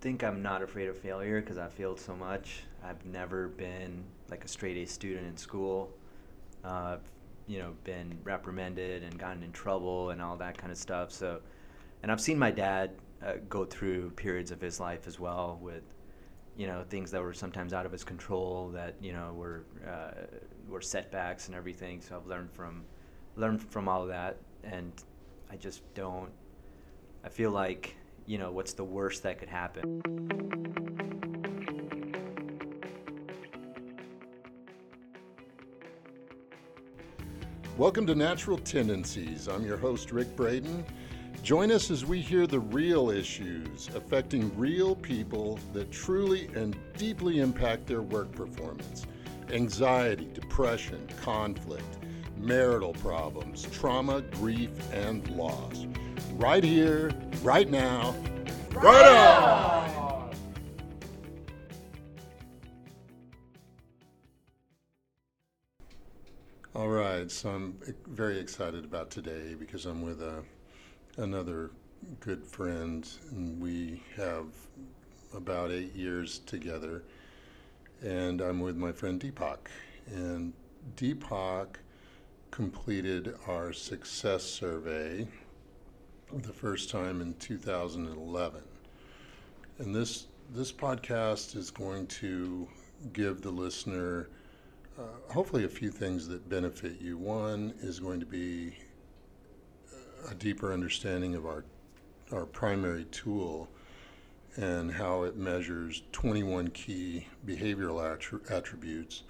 think I'm not afraid of failure because I failed so much. I've never been like a straight A student in school. Uh, you know, been reprimanded and gotten in trouble and all that kind of stuff. So, and I've seen my dad uh, go through periods of his life as well with, you know, things that were sometimes out of his control that you know were uh, were setbacks and everything. So I've learned from learned from all of that, and I just don't. I feel like you know what's the worst that could happen. Welcome to Natural Tendencies. I'm your host, Rick Braden. Join us as we hear the real issues affecting real people that truly and deeply impact their work performance anxiety, depression, conflict, marital problems, trauma, grief, and loss. Right here, right now, right on! All right, so I'm very excited about today because I'm with a, another good friend, and we have about eight years together. And I'm with my friend Deepak. And Deepak completed our success survey the first time in 2011. And this, this podcast is going to give the listener uh, hopefully a few things that benefit you. One is going to be a deeper understanding of our, our primary tool and how it measures 21 key behavioral attributes.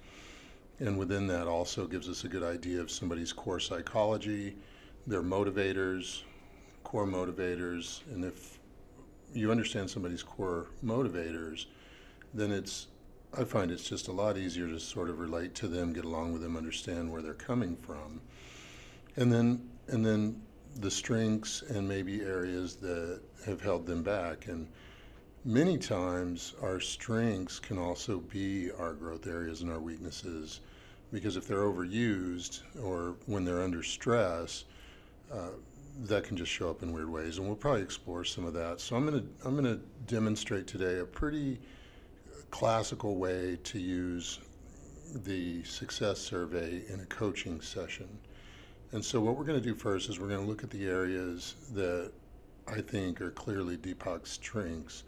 And within that, also gives us a good idea of somebody's core psychology, their motivators, core motivators. And if you understand somebody's core motivators, then it's I find it's just a lot easier to sort of relate to them, get along with them, understand where they're coming from, and then and then the strengths and maybe areas that have held them back. And many times our strengths can also be our growth areas and our weaknesses, because if they're overused or when they're under stress. Uh, that can just show up in weird ways, and we'll probably explore some of that. So I'm gonna I'm gonna demonstrate today a pretty classical way to use the success survey in a coaching session. And so, what we're going to do first is we're going to look at the areas that I think are clearly Deepak's strengths,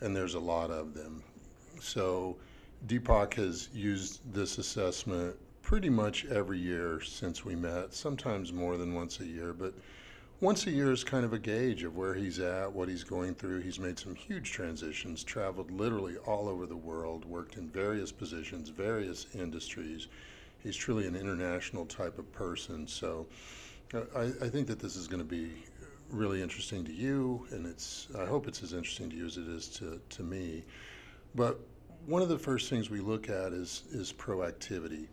and there's a lot of them. So, Deepak has used this assessment pretty much every year since we met, sometimes more than once a year, but once a year is kind of a gauge of where he's at, what he's going through. He's made some huge transitions, traveled literally all over the world, worked in various positions, various industries. He's truly an international type of person. So uh, I, I think that this is going to be really interesting to you, and it's I hope it's as interesting to you as it is to, to me. But one of the first things we look at is is proactivity.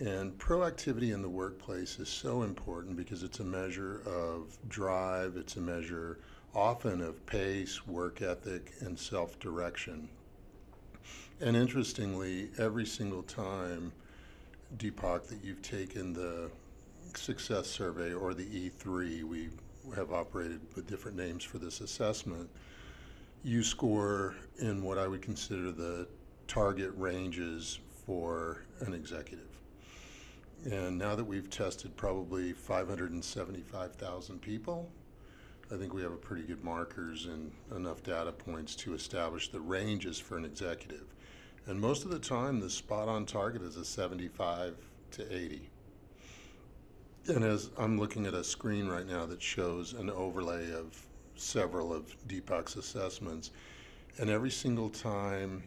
And proactivity in the workplace is so important because it's a measure of drive, it's a measure often of pace, work ethic, and self direction. And interestingly, every single time, Deepak, that you've taken the success survey or the E3, we have operated with different names for this assessment, you score in what I would consider the target ranges for an executive. And now that we've tested probably 575,000 people, I think we have a pretty good markers and enough data points to establish the ranges for an executive. And most of the time, the spot on target is a 75 to 80. And as I'm looking at a screen right now that shows an overlay of several of Deepak's assessments, and every single time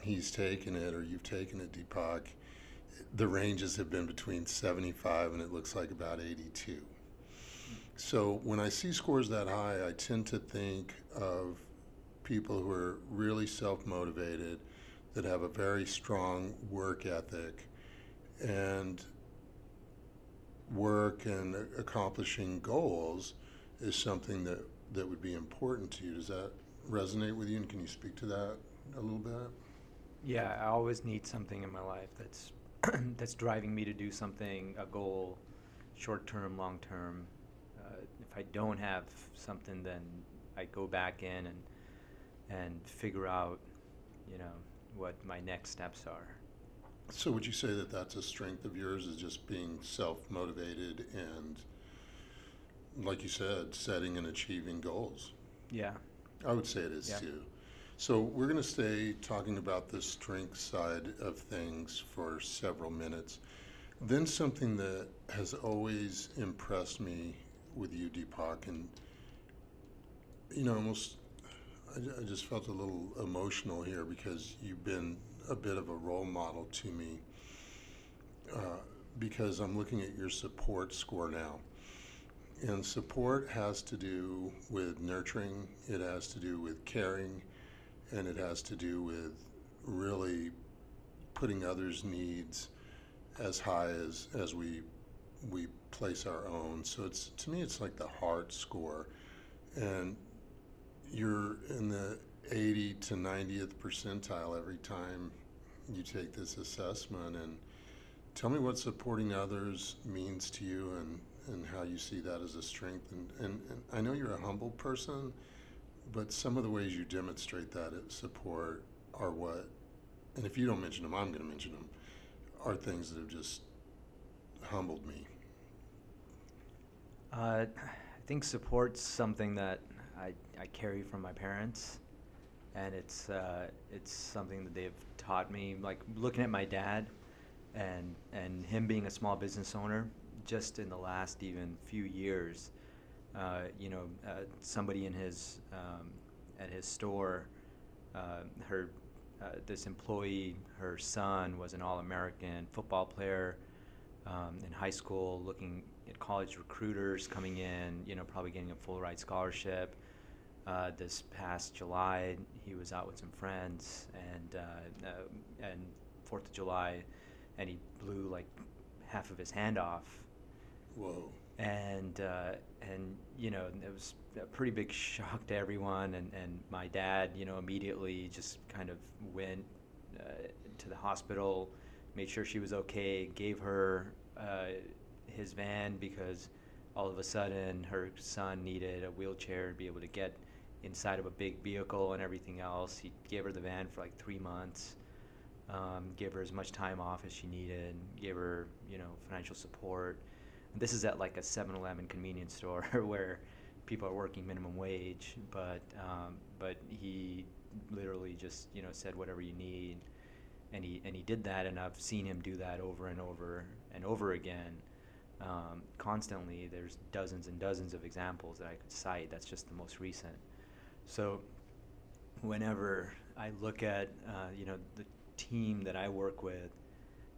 he's taken it or you've taken it, Deepak, the ranges have been between 75 and it looks like about 82. So when I see scores that high, I tend to think of people who are really self motivated, that have a very strong work ethic, and work and accomplishing goals is something that, that would be important to you. Does that resonate with you? And can you speak to that a little bit? Yeah, I always need something in my life that's that's driving me to do something, a goal, short term, long term. Uh, if I don't have something, then I go back in and and figure out, you know, what my next steps are. So would you say that that's a strength of yours is just being self-motivated and like you said, setting and achieving goals? Yeah. I would say it is Yeah. too. So we're going to stay talking about the strength side of things for several minutes. Then something that has always impressed me with you, Deepak, and you know, almost I, I just felt a little emotional here because you've been a bit of a role model to me. Uh, because I'm looking at your support score now. And support has to do with nurturing, it has to do with caring, and it has to do with really putting others' needs as high as, as we we place our own. So it's to me it's like the heart score. And you're in the 80 to 90th percentile every time you take this assessment and tell me what supporting others means to you and, and how you see that as a strength and, and, and i know you're a humble person but some of the ways you demonstrate that support are what and if you don't mention them i'm going to mention them are things that have just humbled me Uh, I think support's something that I, I carry from my parents, and it's uh, it's something that they've taught me. Like looking at my dad, and and him being a small business owner, just in the last even few years, uh, you know, uh, somebody in his um, at his store, uh, her uh, this employee, her son was an All-American football player um, in high school, looking at college recruiters coming in, you know, probably getting a full ride scholarship. Uh, this past July, he was out with some friends, and and Fourth of July, and he blew like half of his hand off, whoa and uh, and you know it was a pretty big shock to everyone. And, and my dad you know immediately just kind of went uh, to the hospital made sure she was okay gave her uh, his van because all of a sudden her son needed a wheelchair to be able to get inside of a big vehicle and everything else. He gave her the van for like three months um, gave her as much time off as she needed gave her you know financial support this is at like a 7-Eleven convenience store where people are working minimum wage, but um, but he literally just you know said whatever you need, and he and he did that, and I've seen him do that over and over and over again, um, constantly. There's dozens and dozens of examples that I could cite. That's just the most recent. So whenever I look at uh, you know the team that I work with,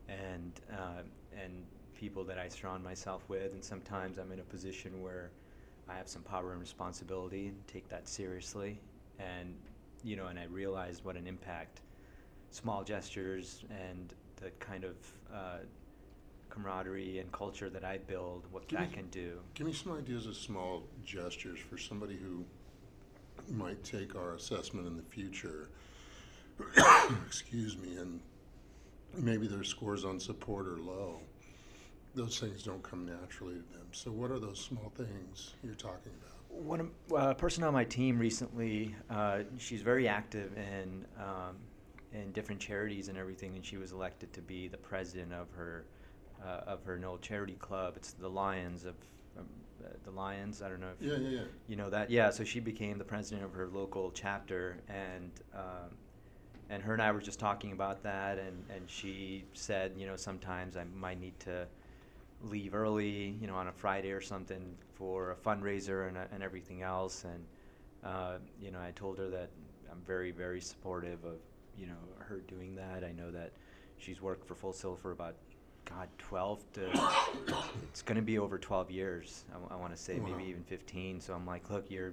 and uh, and people that I surround myself with, and sometimes I'm in a position where I have some power and responsibility and take that seriously, and you know, and I realize what an impact small gestures and the kind of uh, camaraderie and culture that I build, what Give that me- can do. Give me some ideas of small gestures for somebody who might take our assessment in the future. Excuse me, and maybe their scores on support are low. Those things don't come naturally to them. So, what are those small things you're talking about? One uh, person on my team recently, uh, she's very active in um, in different charities and everything, and she was elected to be the president of her uh, of her Knoll Charity Club. It's the Lions of um, the Lions. I don't know if Yeah, yeah, yeah. you know that. Yeah, so she became the president of her local chapter, and um, and her and I were just talking about that, and and she said, you know, sometimes I might need to leave early, you know, on a Friday or something for a fundraiser and, and everything else. And, uh, you know, I told her that I'm very, very supportive of, you know, her doing that. I know that she's worked for Full Sail for about, God, 12 to, it's going to be over 12 years. I, want to say Wow. maybe even 15. So I'm like, look, you're,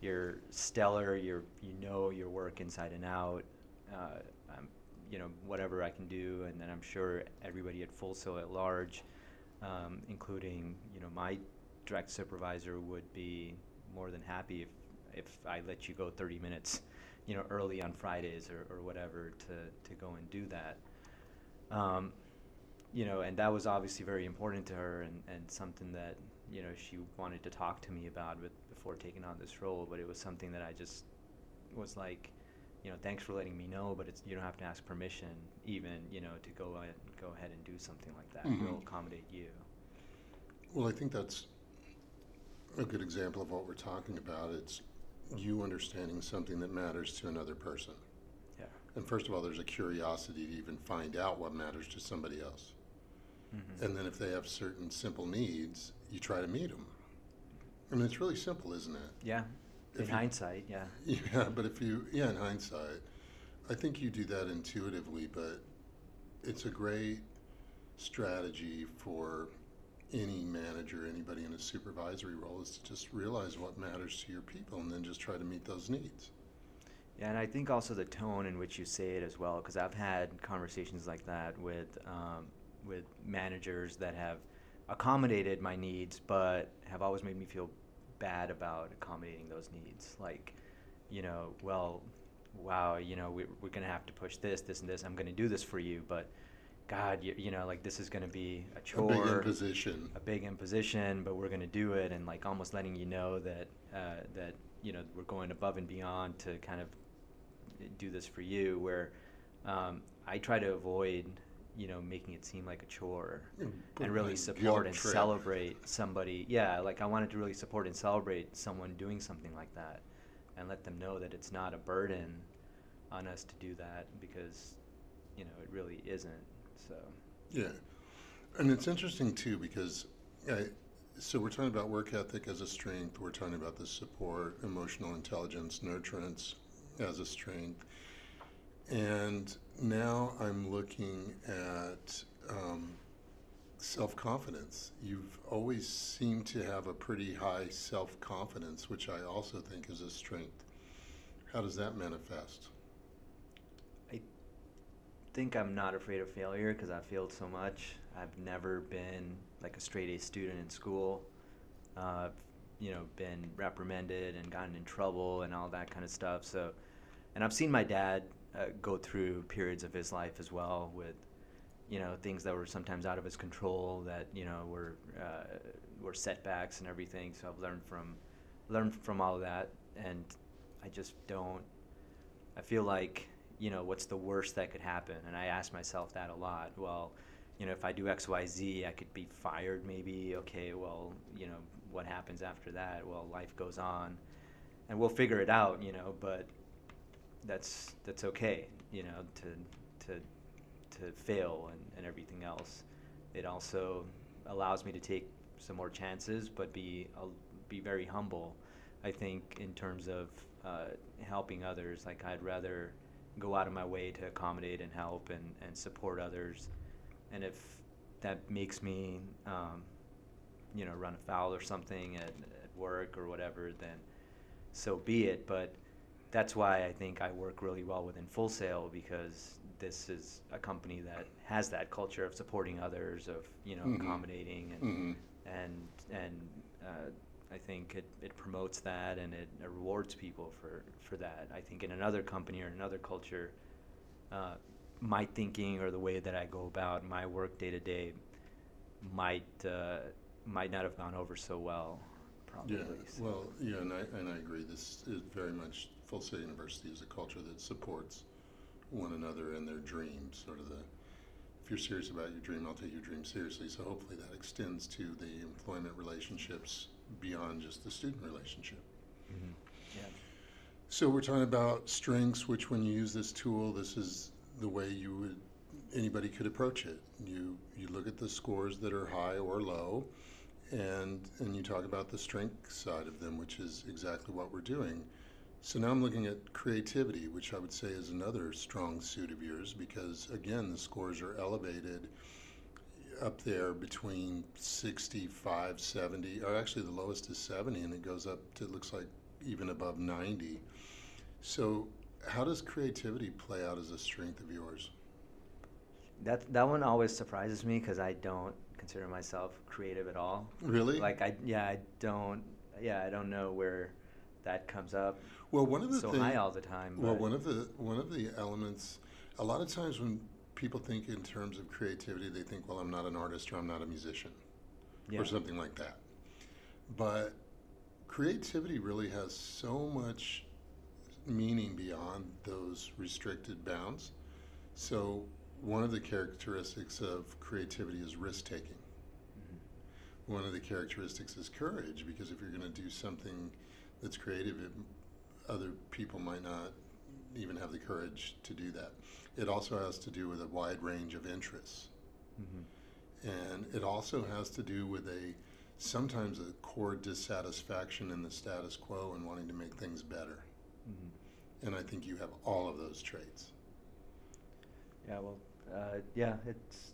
you're stellar. You're, you know your work inside and out. Uh, I'm, you know, whatever I can do. And then I'm sure everybody at Full Sail at large um, including you know my direct supervisor would be more than happy if if I let you go 30 minutes, you know, early on Fridays or, or whatever to to go and do that. Um, you know, and that was obviously very important to her and, and something that you know she wanted to talk to me about with before taking on this role. But it was something that I just was like, you know, thanks for letting me know, but it's you don't have to ask permission, even you know, to go go ahead and do something like that. Mhm. We'll accommodate you. Well, I think that's a good example of what we're talking about. It's you understanding something that matters to another person. Yeah. And first of all, there's a curiosity to even find out what matters to somebody else. Mm-hmm. And then if they have certain simple needs, you try to meet them. I mean, it's really simple, isn't it? yeah. In you- hindsight, yeah. Yeah, but if you, yeah, in hindsight, I think you do that intuitively, but it's a great strategy for any manager, anybody in a supervisory role, is to just realize what matters to your people and then just try to meet those needs. Yeah, and I think also the tone in which you say it as well, because I've had conversations like that with um, with managers that have accommodated my needs, but have always made me feel bad about accommodating those needs. Like, you know, well, wow, you know, we, we're gonna have to push this, this, and this. I'm gonna do this for you, but God, you, you know, like this is gonna be a chore, A big imposition. a big imposition, but we're going to do it, and like almost letting you know that uh, that you know we're going above and beyond to kind of do this for you. Where um, I try to avoid you know making it seem like a chore and really support and trip. celebrate somebody. Yeah, like I wanted to really support and celebrate someone doing something like that, and let them know that it's not a burden on us to do that because you know it really isn't. So Yeah, and it's interesting too because, I, so we're talking about work ethic as a strength. We're talking about the support, emotional intelligence, nurturance as a strength, and now I'm looking at um, self confidence. You've always seemed to have a pretty high self confidence, which I also think is a strength. How does that manifest? I think I'm not afraid of failure because I've failed so much. I've never been like a straight A student in school. Uh, you know, been reprimanded and gotten in trouble and all that kind of stuff. So, and I've seen my dad uh, go through periods of his life as well with, you know, things that were sometimes out of his control that you know were uh, were setbacks and everything. So I've learned from learned from all of that, and I just don't. I feel like you know what's the worst that could happen, and I ask myself that a lot. Well, you know, if I do X, Y, Z, I could be fired. Maybe okay. Well, you know, what happens after that? Well, life goes on, and we'll figure it out. You know, but that's that's okay. You know, to to to fail and, and everything else. It also allows me to take some more chances, but be uh, be very humble. I think in terms of uh, helping others, like I'd rather go out of my way to accommodate and help and, and support others. And if that makes me, um, you know, run afoul or something at, at work or whatever, then so be it. But that's why I think I work really well within Full Sail because this is a company that has that culture of supporting others, of you know, Mhm. accommodating and hmm and and uh, I think it, it promotes that and it, rewards people for, for that. I think in another company or another culture, uh, my thinking or the way that I go about my work day to day might uh, might not have gone over so well, probably. Yeah, So- well, yeah, and I, and I agree. This is very much, Full Sail University is a culture that supports one another and their dreams, sort of the, if you're serious about your dream, I'll take your dream seriously. So hopefully that extends to the employment relationships beyond just the student relationship. Mhm. Yeah. So we're talking about strengths, which when you use this tool, this is the way you would, anybody could approach it. You, you look at the scores that are high or low, and, and you talk about the strength side of them, which is exactly what we're doing. So now I'm looking at creativity, which I would say is another strong suit of yours, because again, the scores are elevated up there between 65, 70, or actually the lowest is 70, and it goes up to, it looks like even above 90. So, how does creativity play out as a strength of yours? That that one always surprises me because I don't consider myself creative at all. Really? Like I yeah I don't yeah I don't know where that comes up well, one of the so thing- high all the time. Well, one of the one of the elements, a lot of times when people think in terms of creativity, they think, "Well, I'm not an artist or I'm not a musician." yeah. or something like that. But creativity really has so much meaning beyond those restricted bounds. So, one of the characteristics of creativity is risk taking. Mm-hmm. One of the characteristics is courage, because if you're going to do something that's creative, it, other people might not even have the courage to do that. It also has to do with a wide range of interests. Mm-hmm. And it also has to do with a sometimes a core dissatisfaction in the status quo and wanting to make things better. Mm-hmm. And I think you have all of those traits. Yeah, well, uh, yeah, it's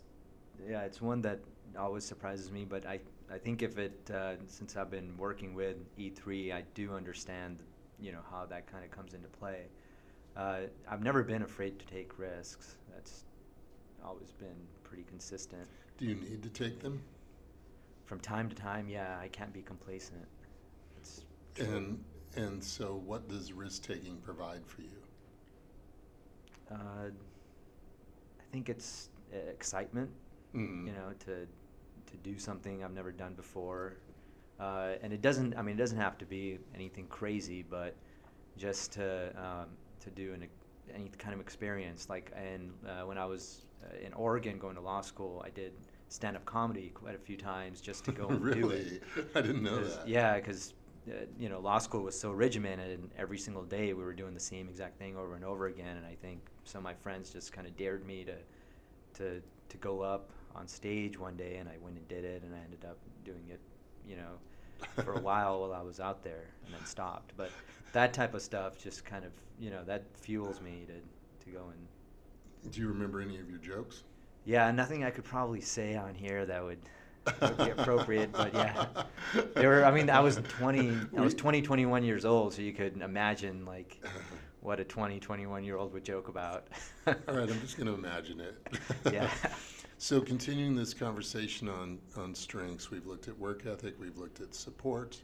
yeah, it's one that always surprises me. But I, I think if it uh, since I've been working with E3, I do understand, you know, how that kind of comes into play. Uh, I've never been afraid to take risks. That's always been pretty consistent. Do you need to take them? From time to time, yeah, I can't be complacent. It's And and so, what does risk taking provide for you? uh, I think it's uh, excitement. Mm. you know, to to do something I've never done before. Uh, and it doesn't. I mean, it doesn't have to be anything crazy, but just to um, to do an, any kind of experience. Like, and uh, when I was uh, in Oregon going to law school, I did stand-up comedy quite a few times just to go and do really? it. I didn't know that. Yeah, because uh, you know, law school was so regimented, and every single day we were doing the same exact thing over and over again. And I think some of my friends just kind of dared me to to to go up on stage one day, and I went and did it, and I ended up doing it, you know, for a while while I was out there, and then stopped. But that type of stuff just kind of, you know, that fuels me to to go and Do you remember any of your jokes? yeah, nothing I could probably say on here that would, would be appropriate, but yeah, they were. I mean, I was 20, I was We- 20, 21 years old, so you could imagine like what a 20, 21 year old would joke about. All right, I'm just going to imagine it. Yeah. So, continuing this conversation on, on strengths, we've looked at work ethic, we've looked at support,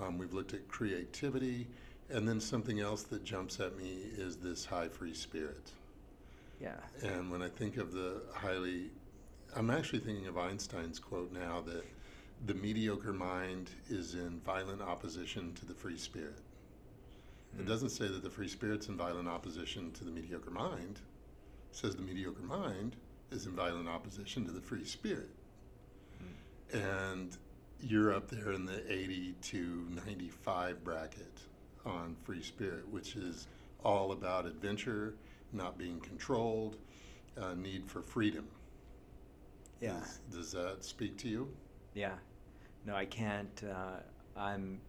um, we've looked at creativity, and then something else that jumps at me is this high free spirit. Yeah. And when I think of the highly, I'm actually thinking of Einstein's quote now that the mediocre mind is in violent opposition to the free spirit. It Mm. doesn't say that the free spirit's in violent opposition to the mediocre mind. It says the mediocre mind is in violent opposition to the free spirit. Mm. And you're up there in the 80 to 95 bracket on free spirit, which is all about adventure, not being controlled, uh, need for freedom. Yeah. Does, does that speak to you? Yeah. No, I can't. Uh, I'm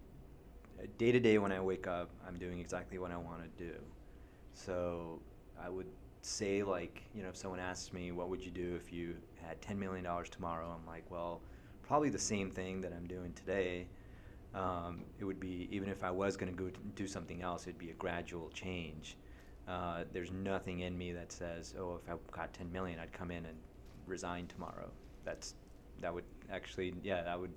day to day when I wake up, I'm doing exactly what I want to do. So I would say, like, you know, if someone asks me, what would you do if you had $10 million tomorrow? I'm like, well, probably the same thing that I'm doing today. Um, it would be, even if I was going to go do something else, it'd be a gradual change. Uh, there's nothing in me that says, oh, if I got 10 million, I'd come in and resign tomorrow. That's that would actually, yeah, that would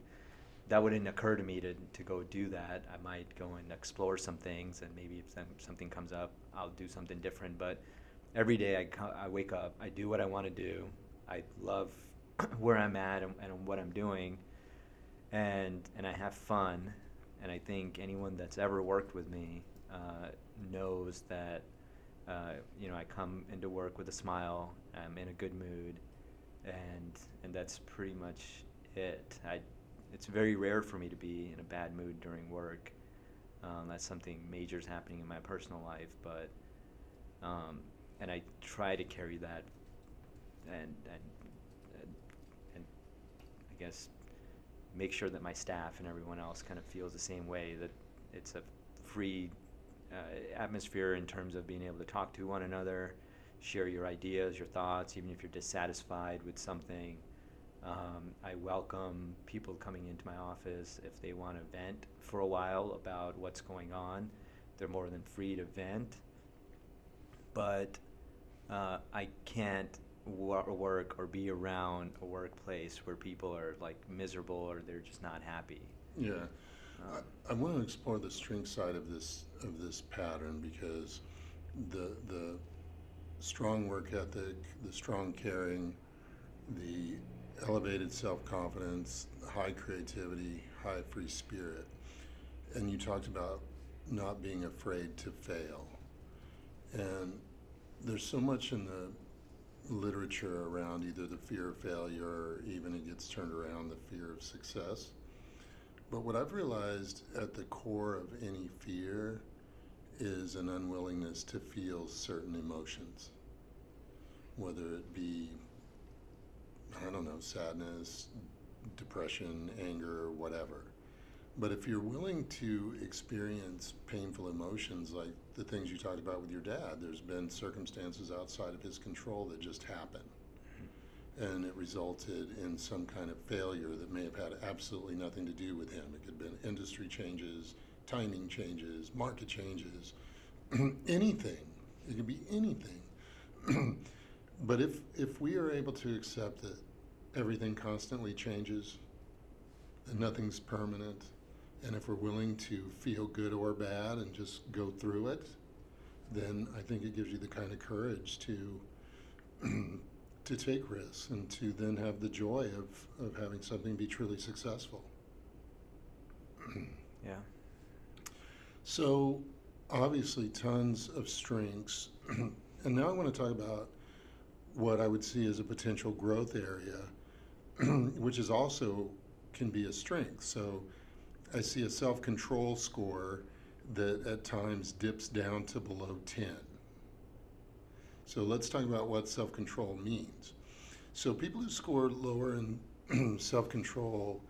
that wouldn't occur to me to, to go do that. I might go and explore some things, and maybe if some, something comes up, I'll do something different. But every day I, I wake up, I do what I want to do. I love where I'm at and, and what I'm doing, and and I have fun. And I think anyone that's ever worked with me uh, knows that uh, you know I come into work with a smile. I'm in a good mood, and and that's pretty much it. I it's very rare for me to be in a bad mood during work. Um, unless something major is happening in my personal life, but um, and I try to carry that and and and, I guess make sure that my staff and everyone else kind of feels the same way that it's a free uh, atmosphere in terms of being able to talk to one another, share your ideas, your thoughts, even if you're dissatisfied with something. Um, I welcome people coming into my office if they want to vent for a while about what's going on. They're more than free to vent. But uh, I can't wor- work or be around a workplace where people are like miserable or they're just not happy. Yeah. Um, I, I want to explore the strength side of this of this pattern because the the strong work ethic, the strong caring, the elevated self confidence, high creativity, high free spirit, and you talked about not being afraid to fail. And there's so much in the literature around either the fear of failure or even it gets turned around the fear of success. But what I've realized at the core of any fear is an unwillingness to feel certain emotions, whether it be, I don't know, sadness, depression, anger, whatever. But if you're willing to experience painful emotions like the things you talked about with your dad, there's been circumstances outside of his control that just happened. And it resulted in some kind of failure that may have had absolutely nothing to do with him. It could have been industry changes, timing changes, market changes, anything. It could be anything. but if, if we are able to accept that everything constantly changes, and nothing's permanent, and if we're willing to feel good or bad and just go through it, then I think it gives you the kind of courage to to take risks and to then have the joy of, of having something be truly successful. yeah. So obviously tons of strengths. and now I want to talk about what I would see as a potential growth area, which is also can be a strength. So I see a self control score that at times dips down to below 10. So let's talk about what self control means. So people who score lower in self control,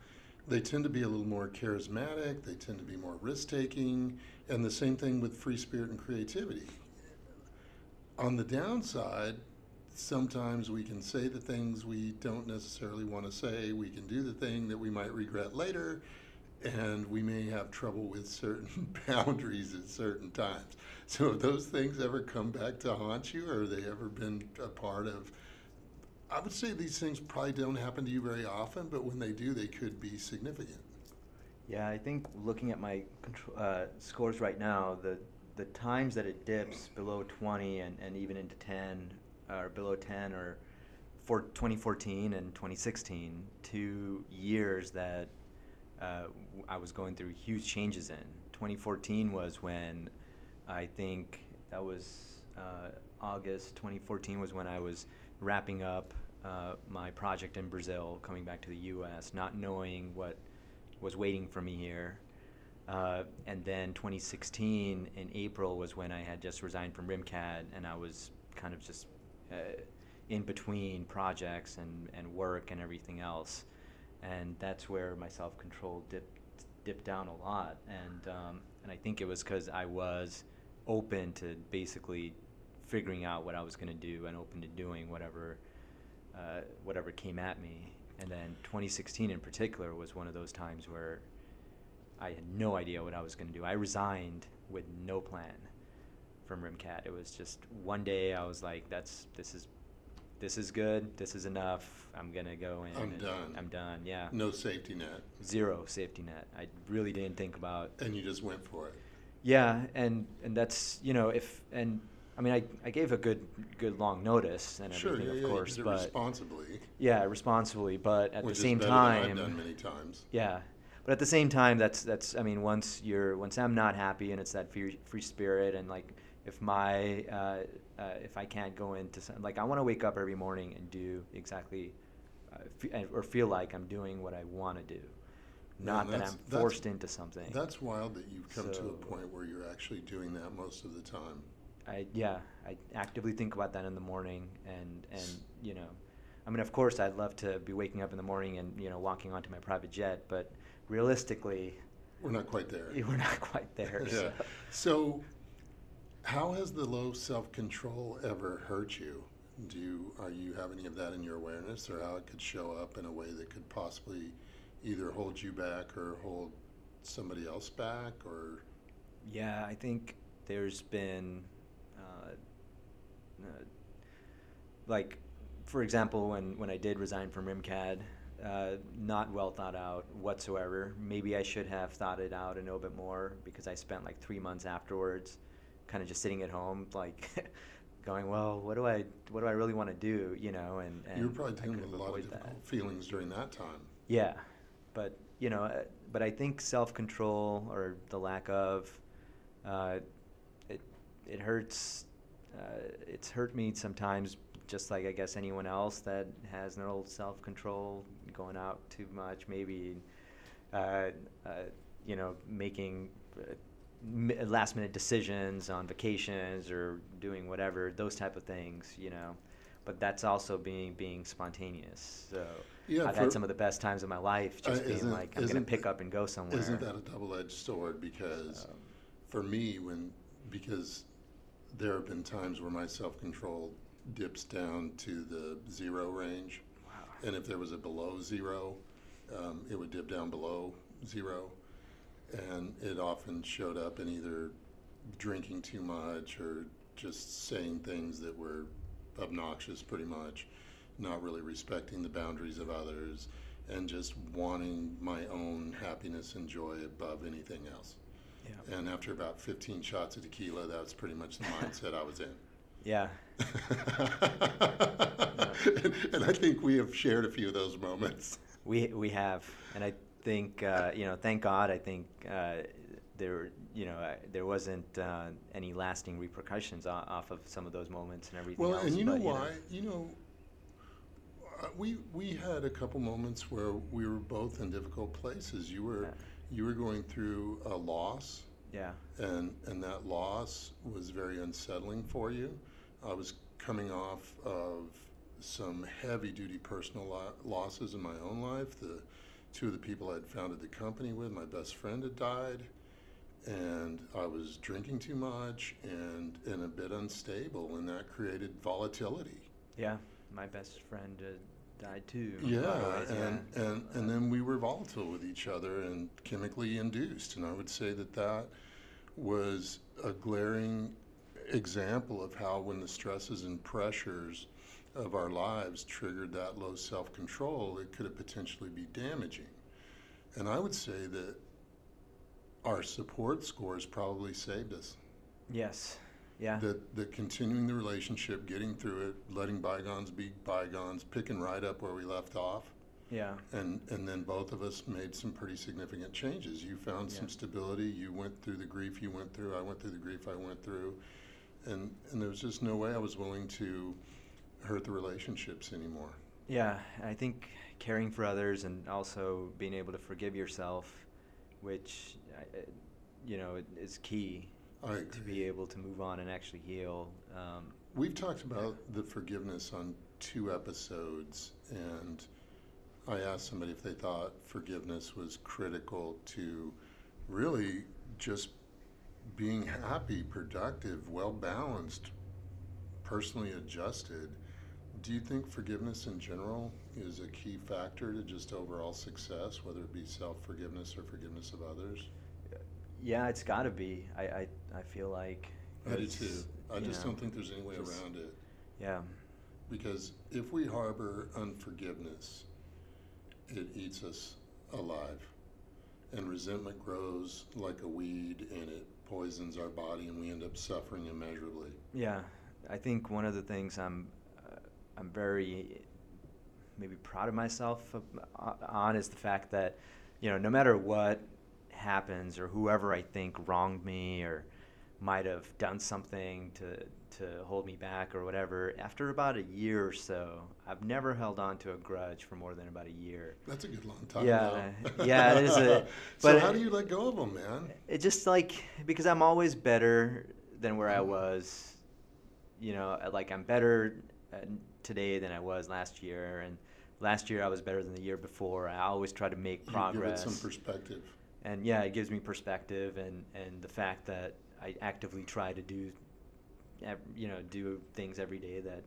they tend to be a little more charismatic, they tend to be more risk taking, and the same thing with free spirit and creativity. On the downside, sometimes we can say the things we don't necessarily want to say, we can do the thing that we might regret later, and we may have trouble with certain boundaries at certain times. So, have those things ever come back to haunt you, or have they ever been a part of? I would say these things probably don't happen to you very often, but when they do, they could be significant. Yeah, I think looking at my uh, scores right now, the the times that it dips below 20 and, and even into 10 or below 10 or for 2014 and 2016, two years that uh, I was going through huge changes in. 2014 was when I think that was uh, August 2014 was when I was wrapping up uh, my project in Brazil, coming back to the U.S., not knowing what was waiting for me here. Uh, and then 2016 in April was when I had just resigned from RimCAD, and I was kind of just uh, in between projects and, and work and everything else and that's where my self control dipped dipped down a lot, and um, and I think it was because I was open to basically figuring out what I was going to do and open to doing whatever uh, whatever came at me. And then 2016 in particular was one of those times where I had no idea what I was going to do. I resigned with no plan from RimCAD. It was just one day I was like, "That's this is this is good, this is enough, I'm gonna go in. I'm and done. I'm done, yeah. No safety net. Zero safety net. I really didn't think about. And you just went for it. Yeah, and and that's you know if and I mean I, I gave a good good long notice and sure, everything yeah, of yeah, course, but responsibly. yeah, responsibly, but at which the same time, done many times. yeah, but at the same time, that's that's I mean once you're once I'm not happy and it's that free free spirit and like if my uh, uh, if I can't go into some, like I want to wake up every morning and do exactly uh, f- or feel like I'm doing what I want to do, not that I'm forced into something. That's wild that you've come so, to a point where you're actually doing that most of the time. I yeah, I actively think about that in the morning and and you know, I mean of course I'd love to be waking up in the morning and you know walking onto my private jet, but realistically. We're not quite there. We're not quite there. yeah. So. How has the low self control ever hurt you? Do you, are you have any of that in your awareness, or how it could show up in a way that could possibly either hold you back or hold somebody else back, or? Yeah, I think there's been, uh, uh, like, for example, when when I did resign from RimCAD, uh, not well thought out whatsoever. Maybe I should have thought it out a little bit more because I spent like three months afterwards kind of just sitting at home, like going, well, what do I, what do I really want to do, you know? And, and you were probably dealing with a lot of difficult that. feelings during that time. Yeah, but you know, uh, but I think self control or the lack of uh, it it hurts. Uh, it's hurt me sometimes, just like I guess anyone else that has no self control, going out too much, maybe, uh, uh, you know, making uh, last minute decisions on vacations or doing whatever those type of things you know? But that's also being being spontaneous. So Yeah, i've had some of the best times of my life Uh, just being like i'm gonna pick up and go somewhere. Isn't that a double-edged sword? Because Um, for me, when because there have been times where my self-control dips down to the zero range, wow. and if there was a below zero, um, it would dip down below zero, and it often showed up in either drinking too much or just saying things that were obnoxious, pretty much, not really respecting the boundaries of others, and just wanting my own happiness and joy above anything else. yeah And after about 15 shots of tequila, that's pretty much the mindset I was in. yeah and, and I think we have shared a few of those moments. we we have and i think uh, you know thank god i think uh, there you know uh, there wasn't uh, any lasting repercussions off of some of those moments and everything Well, else and you know but, why? You know, uh, we we had a couple moments where we were both in difficult places. You were Yeah. you were going through a loss, yeah and and that loss was very unsettling for you. I was coming off of some heavy duty personal lo- losses in my own life. The two of the people I'd founded the company with, my best friend had died, and I was drinking too much and and a bit unstable, and that created volatility. yeah my best friend uh, died too Yeah, ways, and, yeah. and and then we were volatile with each other and chemically induced, and I would say that that was a glaring example of how when the stresses and pressures of our lives triggered that low self-control, it could have potentially be damaging. And I would say that our support scores probably saved us. yes yeah That, that continuing the relationship, getting through it, letting bygones be bygones, picking right up where we left off, yeah and and then both of us made some pretty significant changes. You found some stability. You went through the grief you went through. I went through the grief I went through, and and there was just no way I was willing to hurt the relationships anymore. Yeah, I think caring for others and also being able to forgive yourself, which you know is key to be able to move on and actually heal. Um, We've talked about the forgiveness on two episodes, and I asked somebody if they thought forgiveness was critical to really just being happy, productive, well balanced, personally adjusted. Do you think forgiveness in general is a key factor to just overall success, whether it be self forgiveness or forgiveness of others? yeah, it's got to be. I, I I feel like. I do too. I just know, don't think there's any way just- around it. Yeah, Because if we harbor unforgiveness, it eats us alive. And resentment grows like a weed and it poisons our body and we end up suffering immeasurably. yeah. I think one of the things I'm I'm very maybe proud of myself uh, on is the fact that you know no matter what happens or whoever I think wronged me or might have done something to to hold me back or whatever after about a year or so I've never held on to a grudge for more than about a year That's a good long time. Yeah, yeah, it is a- so but how do you let go of them, man? it just like because I'm always better than where I Mhm. was. You know, like I'm better uh, today than I was last year, and last year I was better than the year before. I always try to make You progress, give it some perspective. and yeah, it gives me perspective, and and the fact that I actively try to do, you know, do things every day that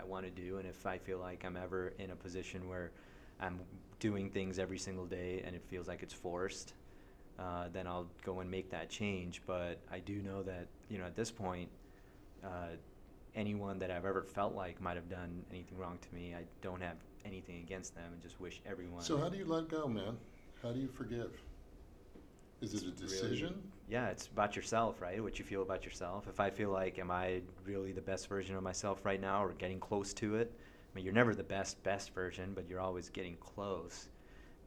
I want to do, and if I feel like I'm ever in a position where I'm doing things every single day and it feels like it's forced, uh, then I'll go and make that change. But I do know that you know at this point, uh, anyone that I've ever felt like might have done anything wrong to me, I don't have anything against them, and just wish everyone. So how do you let go, man? How do you forgive? Is it a It's really- decision? yeah, it's about yourself, right? What you feel about yourself. If I feel like, am I really the best version of myself right now, or getting close to it? I mean, you're never the best best version, but you're always getting close.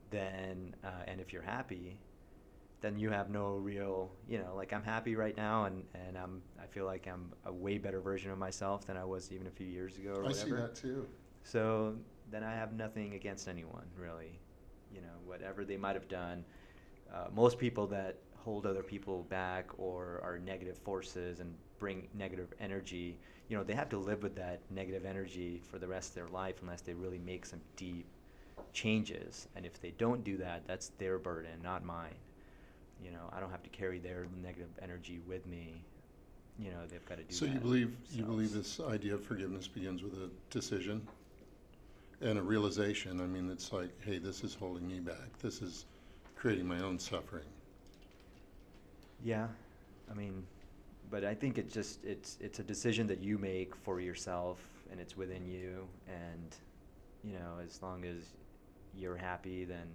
Then, uh, and if you're happy, then you have no real, you know, like I'm happy right now, and and I'm I feel like I'm a way better version of myself than I was even a few years ago or I whatever. see that too. So then I have nothing against anyone really, you know, whatever they might have done. Uh, most people that hold other people back or are negative forces and bring negative energy, you know, they have to live with that negative energy for the rest of their life unless they really make some deep changes. And if they don't do that, that's their burden, not mine. You know, I don't have to carry their negative energy with me. You know, they've got to do So that. you believe you believe this idea of forgiveness begins with a decision and a realization. I mean, it's like, hey, this is holding me back. This is creating my own suffering. Yeah, I mean, but I think it just it's it's a decision that you make for yourself, and it's within you, and you know, as long as you're happy, then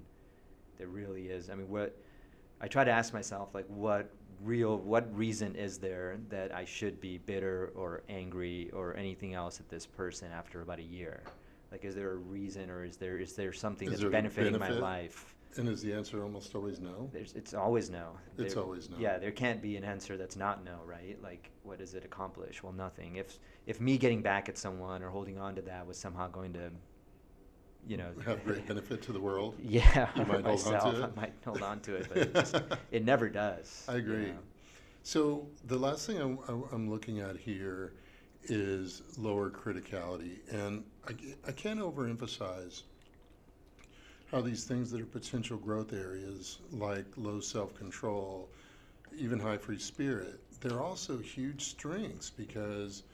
there really is. I mean, what I try to ask myself, like, what real, what reason is there that I should be bitter or angry or anything else at this person after about a year? Like, is there a reason, or is there is there something Is that's there benefiting my life? And is the answer almost always no? There's, it's always no. It's There- always no. Yeah, there can't be an answer that's not no, right? Like, what does it accomplish? Well, nothing. If if me getting back at someone or holding on to that was somehow going to, you know, Have great benefit to the world. Yeah, You might hold on to myself, it. I might hold on to it, but it, just, it never does. I you agree. know? So the last thing I'm, I'm- I'm looking at here is lower criticality, and I, I can't overemphasize how these things that are potential growth areas, like low self-control, even high free spirit, they're also huge strengths because,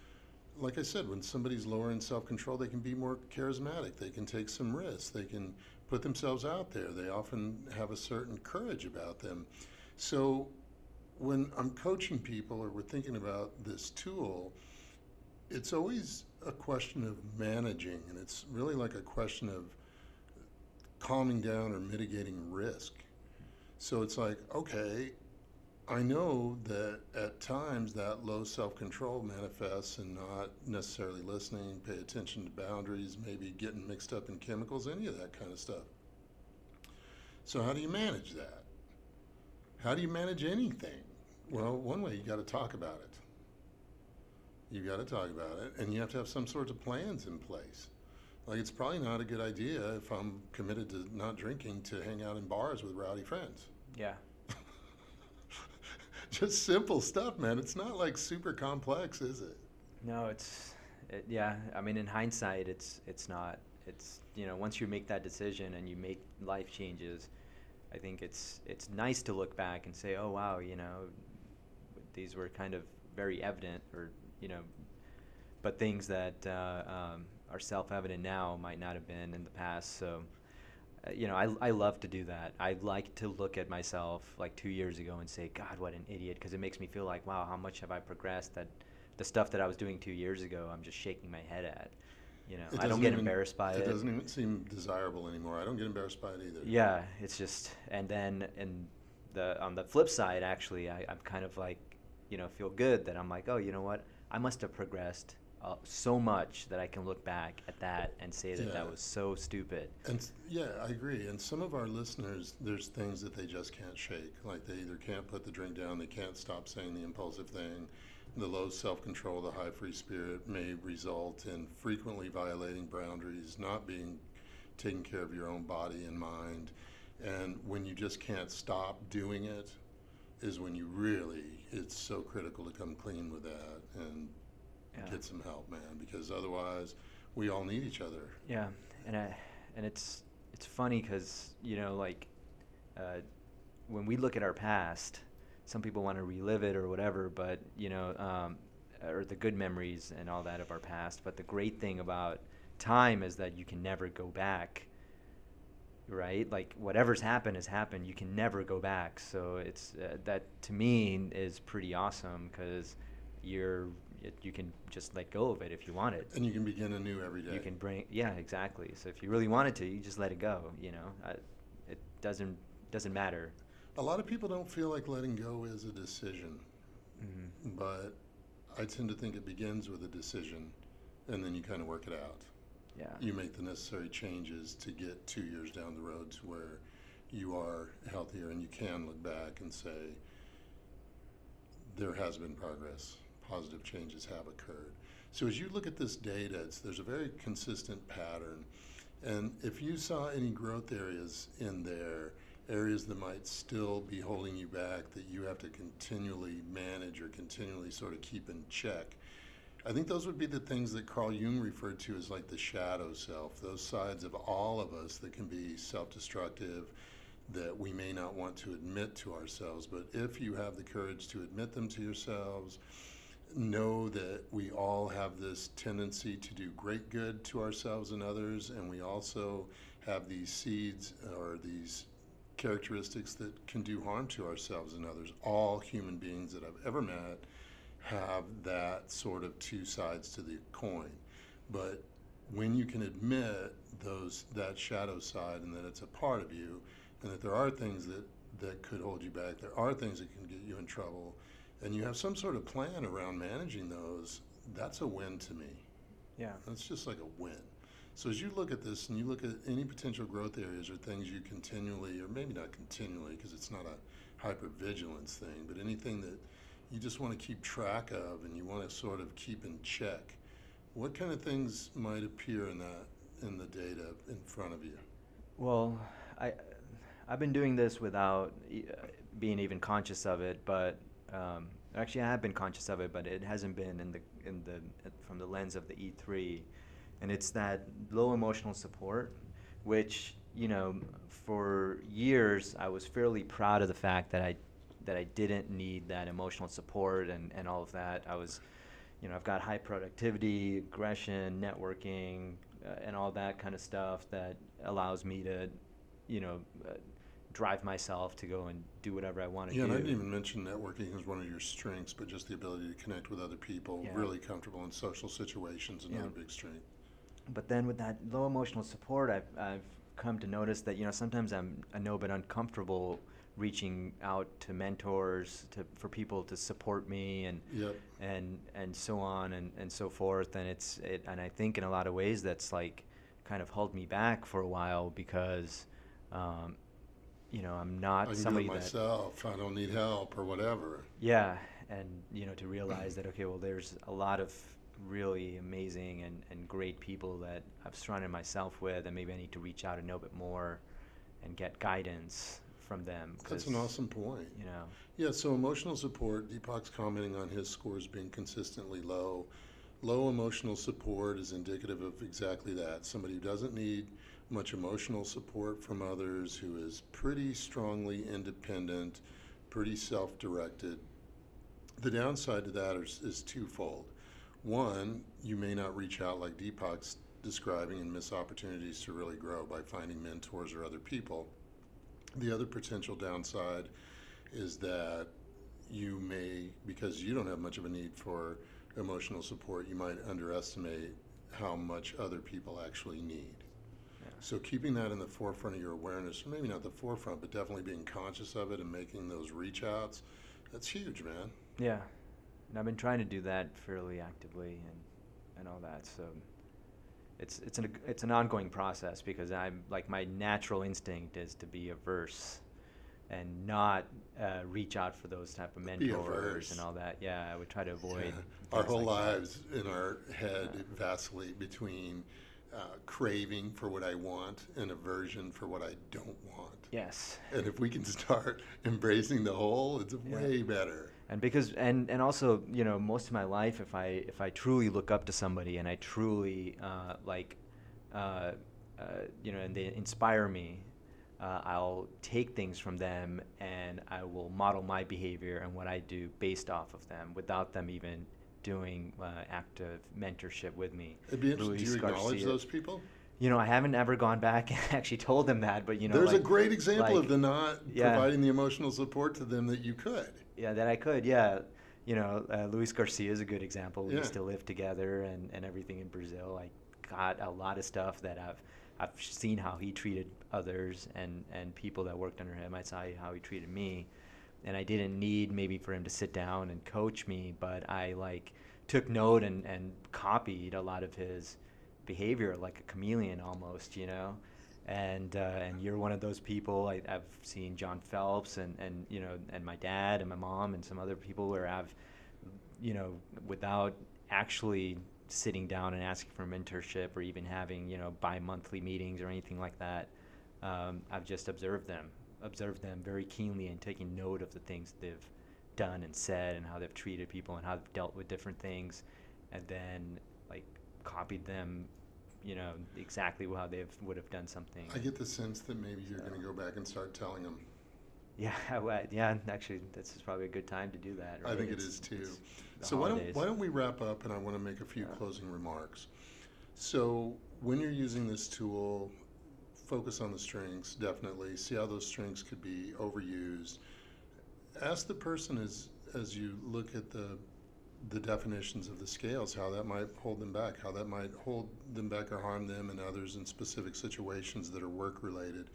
like I said, when somebody's lower in self-control, they can be more charismatic. They can take some risks. They can put themselves out there. They often have a certain courage about them. So when I'm coaching people or we're thinking about this tool, it's always a question of managing, and it's really like a question of calming down or mitigating risk. So it's like, okay, I know that at times that low self control manifests in not necessarily listening, pay attention to boundaries, maybe getting mixed up in chemicals, any of that kind of stuff. So, how do you manage that? How do you manage anything? Well, one way you got to talk about it. You got to talk about it, and you have to have some sorts of plans in place. Like, it's probably not a good idea if I'm committed to not drinking to hang out in bars with rowdy friends. Yeah. Just simple stuff, man. It's not like super complex, is it? No, it's it, yeah. I mean, in hindsight, it's it's not. It's you know, once you make that decision and you make life changes, I think it's it's nice to look back and say, oh wow, you know, these were kind of very evident, or you know, but things that uh, um, are self-evident now might not have been in the past. So. Uh, You know, I, I love to do that. I like to look at myself like two years ago and say, God, what an idiot, because it makes me feel like, wow, how much have I progressed? That the stuff that I was doing two years ago, I'm just shaking my head at. You know, I don't get even- embarrassed by it. It doesn't even seem desirable anymore. I don't get embarrassed by it either. Yeah, it's just, and then and the on the flip side, actually, I, I'm kind of like, you know, feel good that I'm like, oh, you know what? I must have progressed uh, so much that I can look back at that and say that Yeah. that was so stupid. And yeah, I agree. And some of our listeners, there's things that they just can't shake. Like they either can't put the drink down, they can't stop saying the impulsive thing. The low self control, the high free spirit may result in frequently violating boundaries, not being taking care of your own body and mind. And when you just can't stop doing it, is when you really, it's so critical to come clean with that and Yeah. get some help, man, because otherwise we all need each other. Yeah, and I, and it's it's funny because you know like uh, when we look at our past, some people want to relive it or whatever, but you know, um, or the good memories and all that of our past. But the great thing about time is that you can never go back. Right, like whatever's happened has happened. You can never go back. So it's uh, that to me is pretty awesome because you're it, you can just let go of it if you want it And you can begin anew every day. you can bring yeah exactly. So if you really wanted to you just let it go you know? I, it doesn't doesn't matter. A lot of people don't feel like letting go is a decision, mm-hmm. but I tend to think it begins with a decision, and then you kind of work it out. yeah. You make the necessary changes to get two years down the road to where you are healthier and you can look back and say, there has been progress, positive changes have occurred. So as you look at this data, there's a very consistent pattern. And if you saw any growth areas in there, areas that might still be holding you back that you have to continually manage or continually sort of keep in check, I think those would be the things that Carl Jung referred to as like the shadow self, those sides of all of us that can be self destructive, that we may not want to admit to ourselves. But if you have the courage to admit them to yourselves, know that we all have this tendency to do great good to ourselves and others, and we also have these seeds or these characteristics that can do harm to ourselves and others. All human beings that I've ever met have that sort of two sides to the coin. But when you can admit those that shadow side and that it's a part of you, and that there are things that that could hold you back, there are things that can get you in trouble, and you have some sort of plan around managing those, that's a win to me. Yeah. That's just like a win. So as you look at this and you look at any potential growth areas or things you continually, or maybe not continually, because it's not a hypervigilance thing, but anything that you just want to keep track of and you want to sort of keep in check, what kind of things might appear in that in the data in front of you? Well, I I've been doing this without uh, being even conscious of it, but um, actually I have been conscious of it, but it hasn't been in the in the from the lens of the E3, and it's that low emotional support, which you know for years I was fairly proud of the fact that I that I didn't need that emotional support and, and all of that. I was, you know, I've got high productivity, aggression, networking, uh, and all that kind of stuff that allows me to, you know, uh, drive myself to go and do whatever I want to Yeah, do. and I didn't even mention networking as one of your strengths, but just the ability to connect with other people, Yeah. really comfortable in social situations, another Yeah. big strength. but then with that low emotional support, I've, I've come to notice that you know sometimes I'm a know bit uncomfortable reaching out to mentors to for people to support me and Yep. and and so on and, and so forth and it's it and I think in a lot of ways that's like kind of held me back for a while because um, you know I'm not I can do somebody it that myself. I don't need help or whatever. yeah and you know to realize that okay well there's a lot of really amazing and, and great people that I've surrounded myself with and maybe I need to reach out and know a bit more and get guidance from them That's an awesome point. you know Yeah, so emotional support, Deepak's commenting on his scores being consistently low. Low emotional support is indicative of exactly that. Somebody who doesn't need much emotional support from others, who is pretty strongly independent, pretty self directed. The downside to that is, is twofold. One, you may not reach out like Deepak's describing and miss opportunities to really grow by finding mentors or other people. The other potential downside is that you may, because you don't have much of a need for emotional support, you might underestimate how much other people actually need. So keeping that in the forefront of your awareness, maybe not the forefront, but definitely being conscious of it and making those reach outs, that's huge, man. Yeah, and I've been trying to do that fairly actively and and all that. So it's it's an it's an ongoing process because I'm like my natural instinct is to be averse and not uh, reach out for those type of mentors and all that. Yeah, I would try to avoid. Yeah. Our whole like that. lives in our head Yeah. vacillate between uh, craving for what I want and aversion for what I don't want. Yes. And if we can start embracing the whole, it's Yeah. way better. and because and and also you know most of my life if i if i truly look up to somebody and i truly uh, like uh, uh, you know and they inspire me uh, i'll take things from them and i will model my behavior and what i do based off of them without them even doing uh, active mentorship with me It'd be interesting. Do Luis you acknowledge Garcia. those people? you know i haven't ever gone back and actually told them that but you know There's like, a great example like- of the not yeah. providing the emotional support to them that you could. Yeah, that I could. Yeah, you know, uh, Luis Garcia is a good example. We Yeah. used to live together and, and everything in Brazil. I got a lot of stuff that I've I've seen how he treated others and and people that worked under him. I saw how he treated me, and I didn't need maybe for him to sit down and coach me, but I like took note and and copied a lot of his behavior like a chameleon almost, you know. and uh, and you're one of those people. I, I've seen John Phelps and and you know and my dad and my mom and some other people where I've you know without actually sitting down and asking for mentorship or even having you know bi-monthly meetings or anything like that. Um, I've just observed them, observed them very keenly and taking note of the things they've done and said and how they've treated people and how they've dealt with different things, and then like copied them you know exactly how they would have done something. I get the sense that maybe you're going to go back and start telling them. Yeah, well, yeah. Actually, this is probably a good time to do that. Right? I think it's, it is too. So why don't why don't we wrap up and I want to make a few yeah. closing remarks. So when you're using this tool, focus on the strengths definitely. See how those strengths could be overused. Ask the person as as you look at the the definitions of the scales, how that might hold them back, how that might hold them back or harm them and others in specific situations that are work related.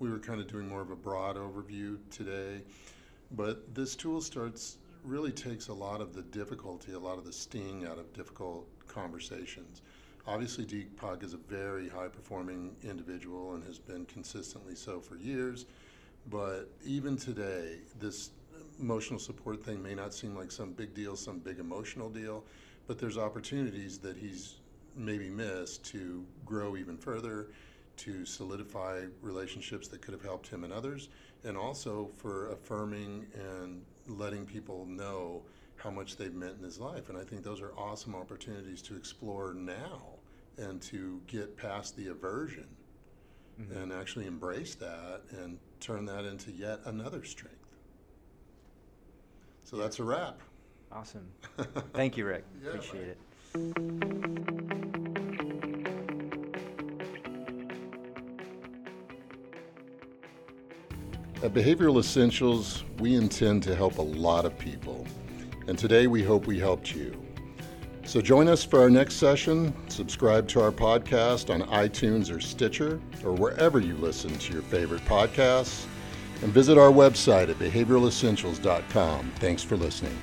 We were kind of doing more of a broad overview today, but this tool starts really takes a lot of the difficulty, a lot of the sting out of difficult conversations. Obviously, Deepak is a very high performing individual and has been consistently so for years. But even today, this emotional support thing may not seem like some big deal, some big emotional deal, but there's opportunities that he's maybe missed to grow even further, to solidify relationships that could have helped him and others, and also for affirming and letting people know how much they've meant in his life. And I think those are awesome opportunities to explore now and to get past the aversion mm-hmm. and actually embrace that and turn that into yet another strength. So that's a wrap. Awesome. Thank you, Rick. yeah, Appreciate it. At Behavioral Essentials, we intend to help a lot of people. And today we hope we helped you. So join us for our next session. Subscribe to our podcast on iTunes or Stitcher or wherever you listen to your favorite podcasts and visit our website at behavioralessentials.com. Thanks for listening.